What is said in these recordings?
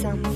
some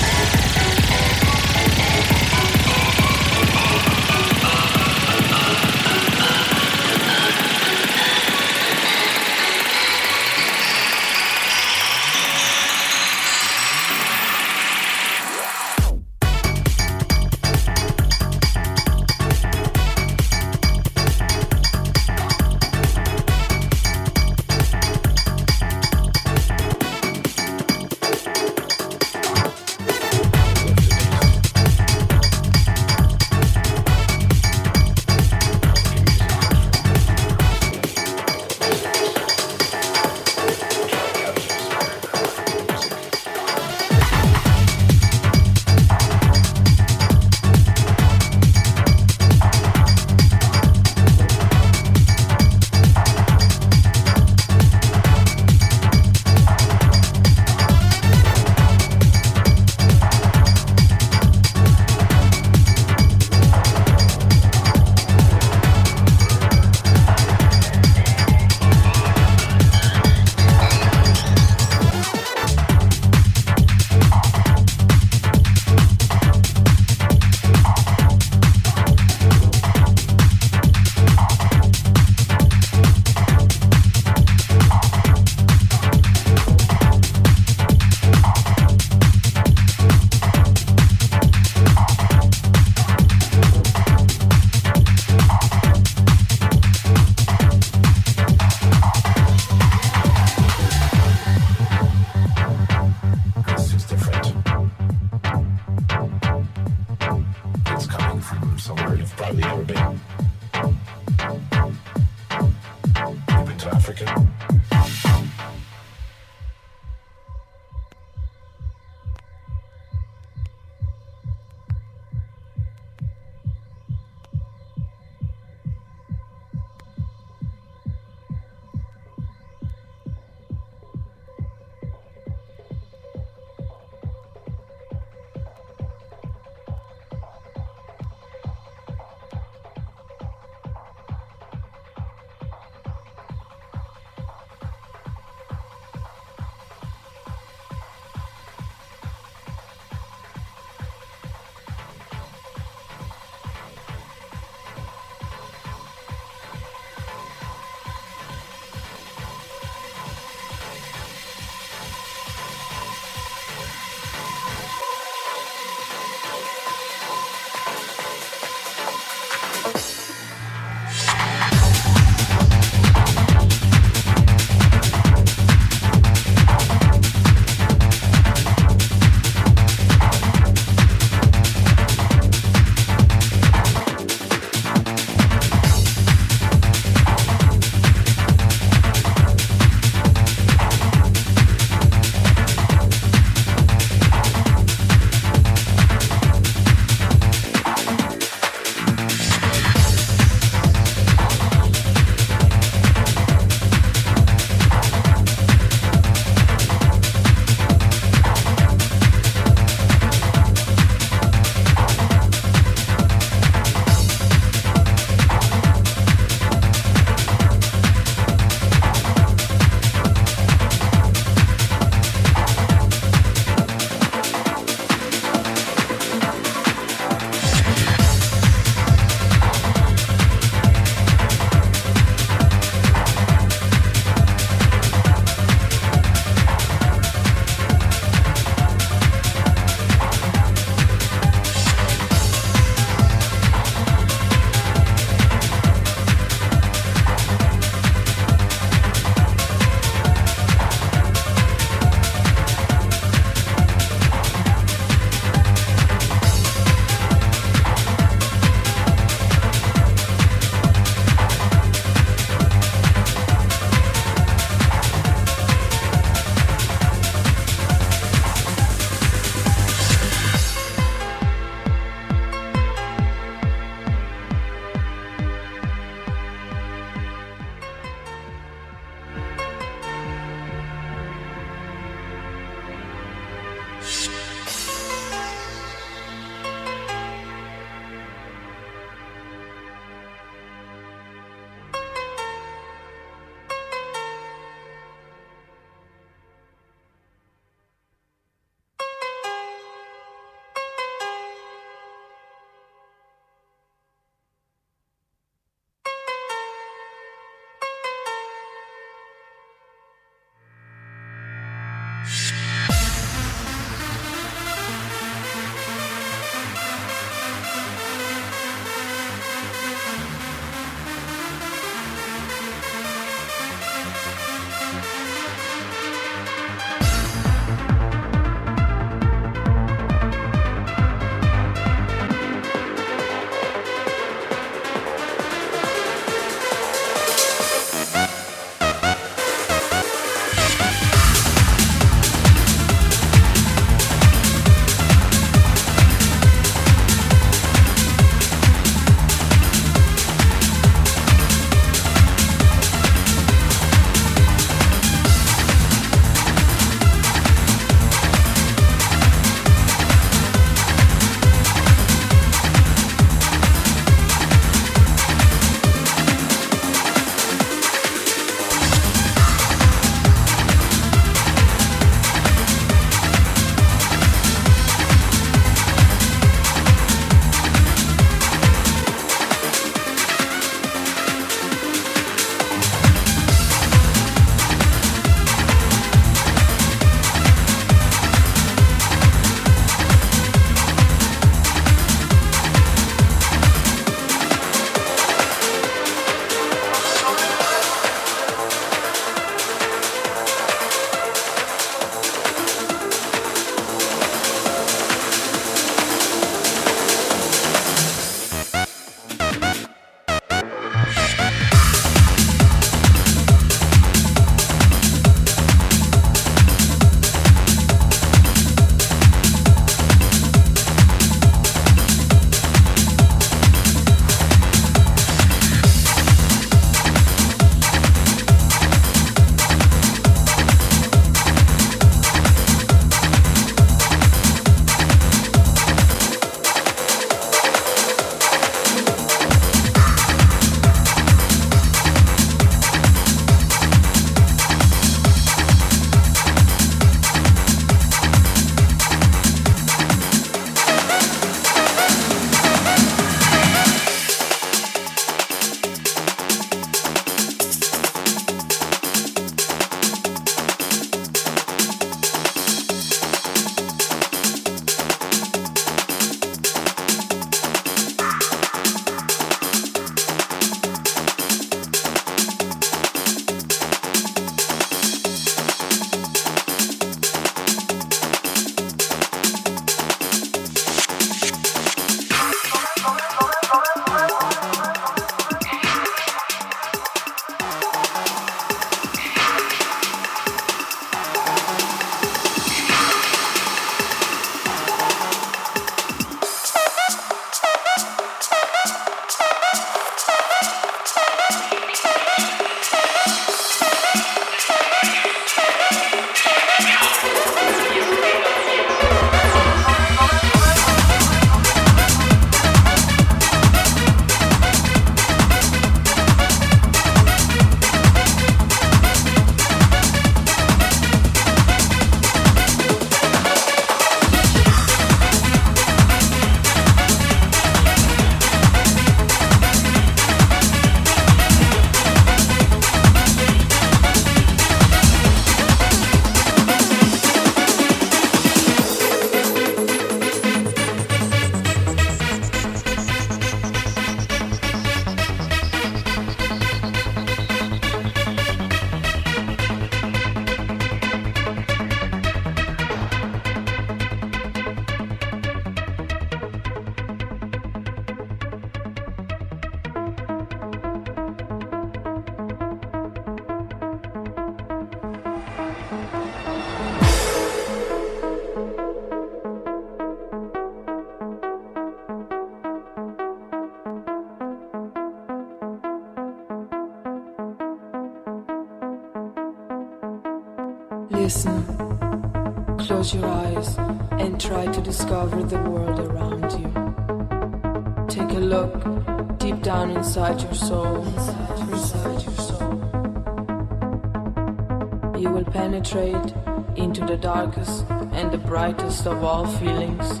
penetrate into the darkest and the brightest of all feelings.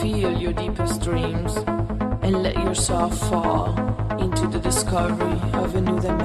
Feel your deepest dreams and let yourself fall into the discovery of a new dimension.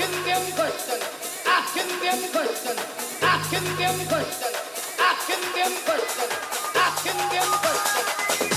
asking them questions, asking them questions, asking them questions, asking them questions, asking them questions.